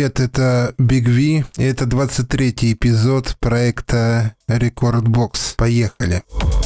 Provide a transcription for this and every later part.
Привет, это Big V, и это 23-й эпизод проекта Box. Поехали! Поехали!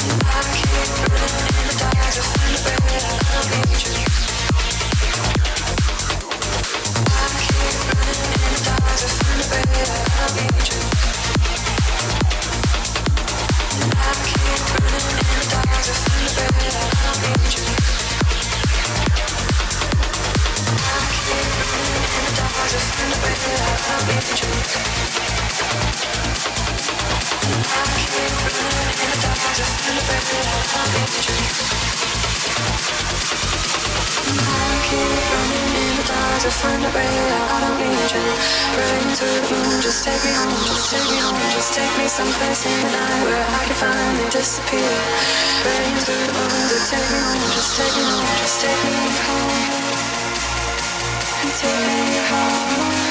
I someplace in the night where I can finally disappear. Raining through the window, take me home, just take me home, just take me home, and take me home.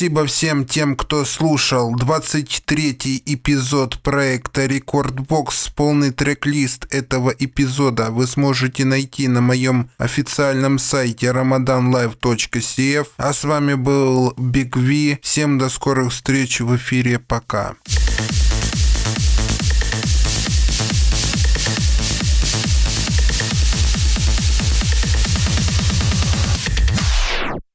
Спасибо всем тем, кто слушал 23-й эпизод проекта Record Box. Полный трек-лист этого эпизода вы сможете найти на моем официальном сайте ramadanlive.cf. А с вами был Big V. Всем до скорых встреч в эфире. Пока.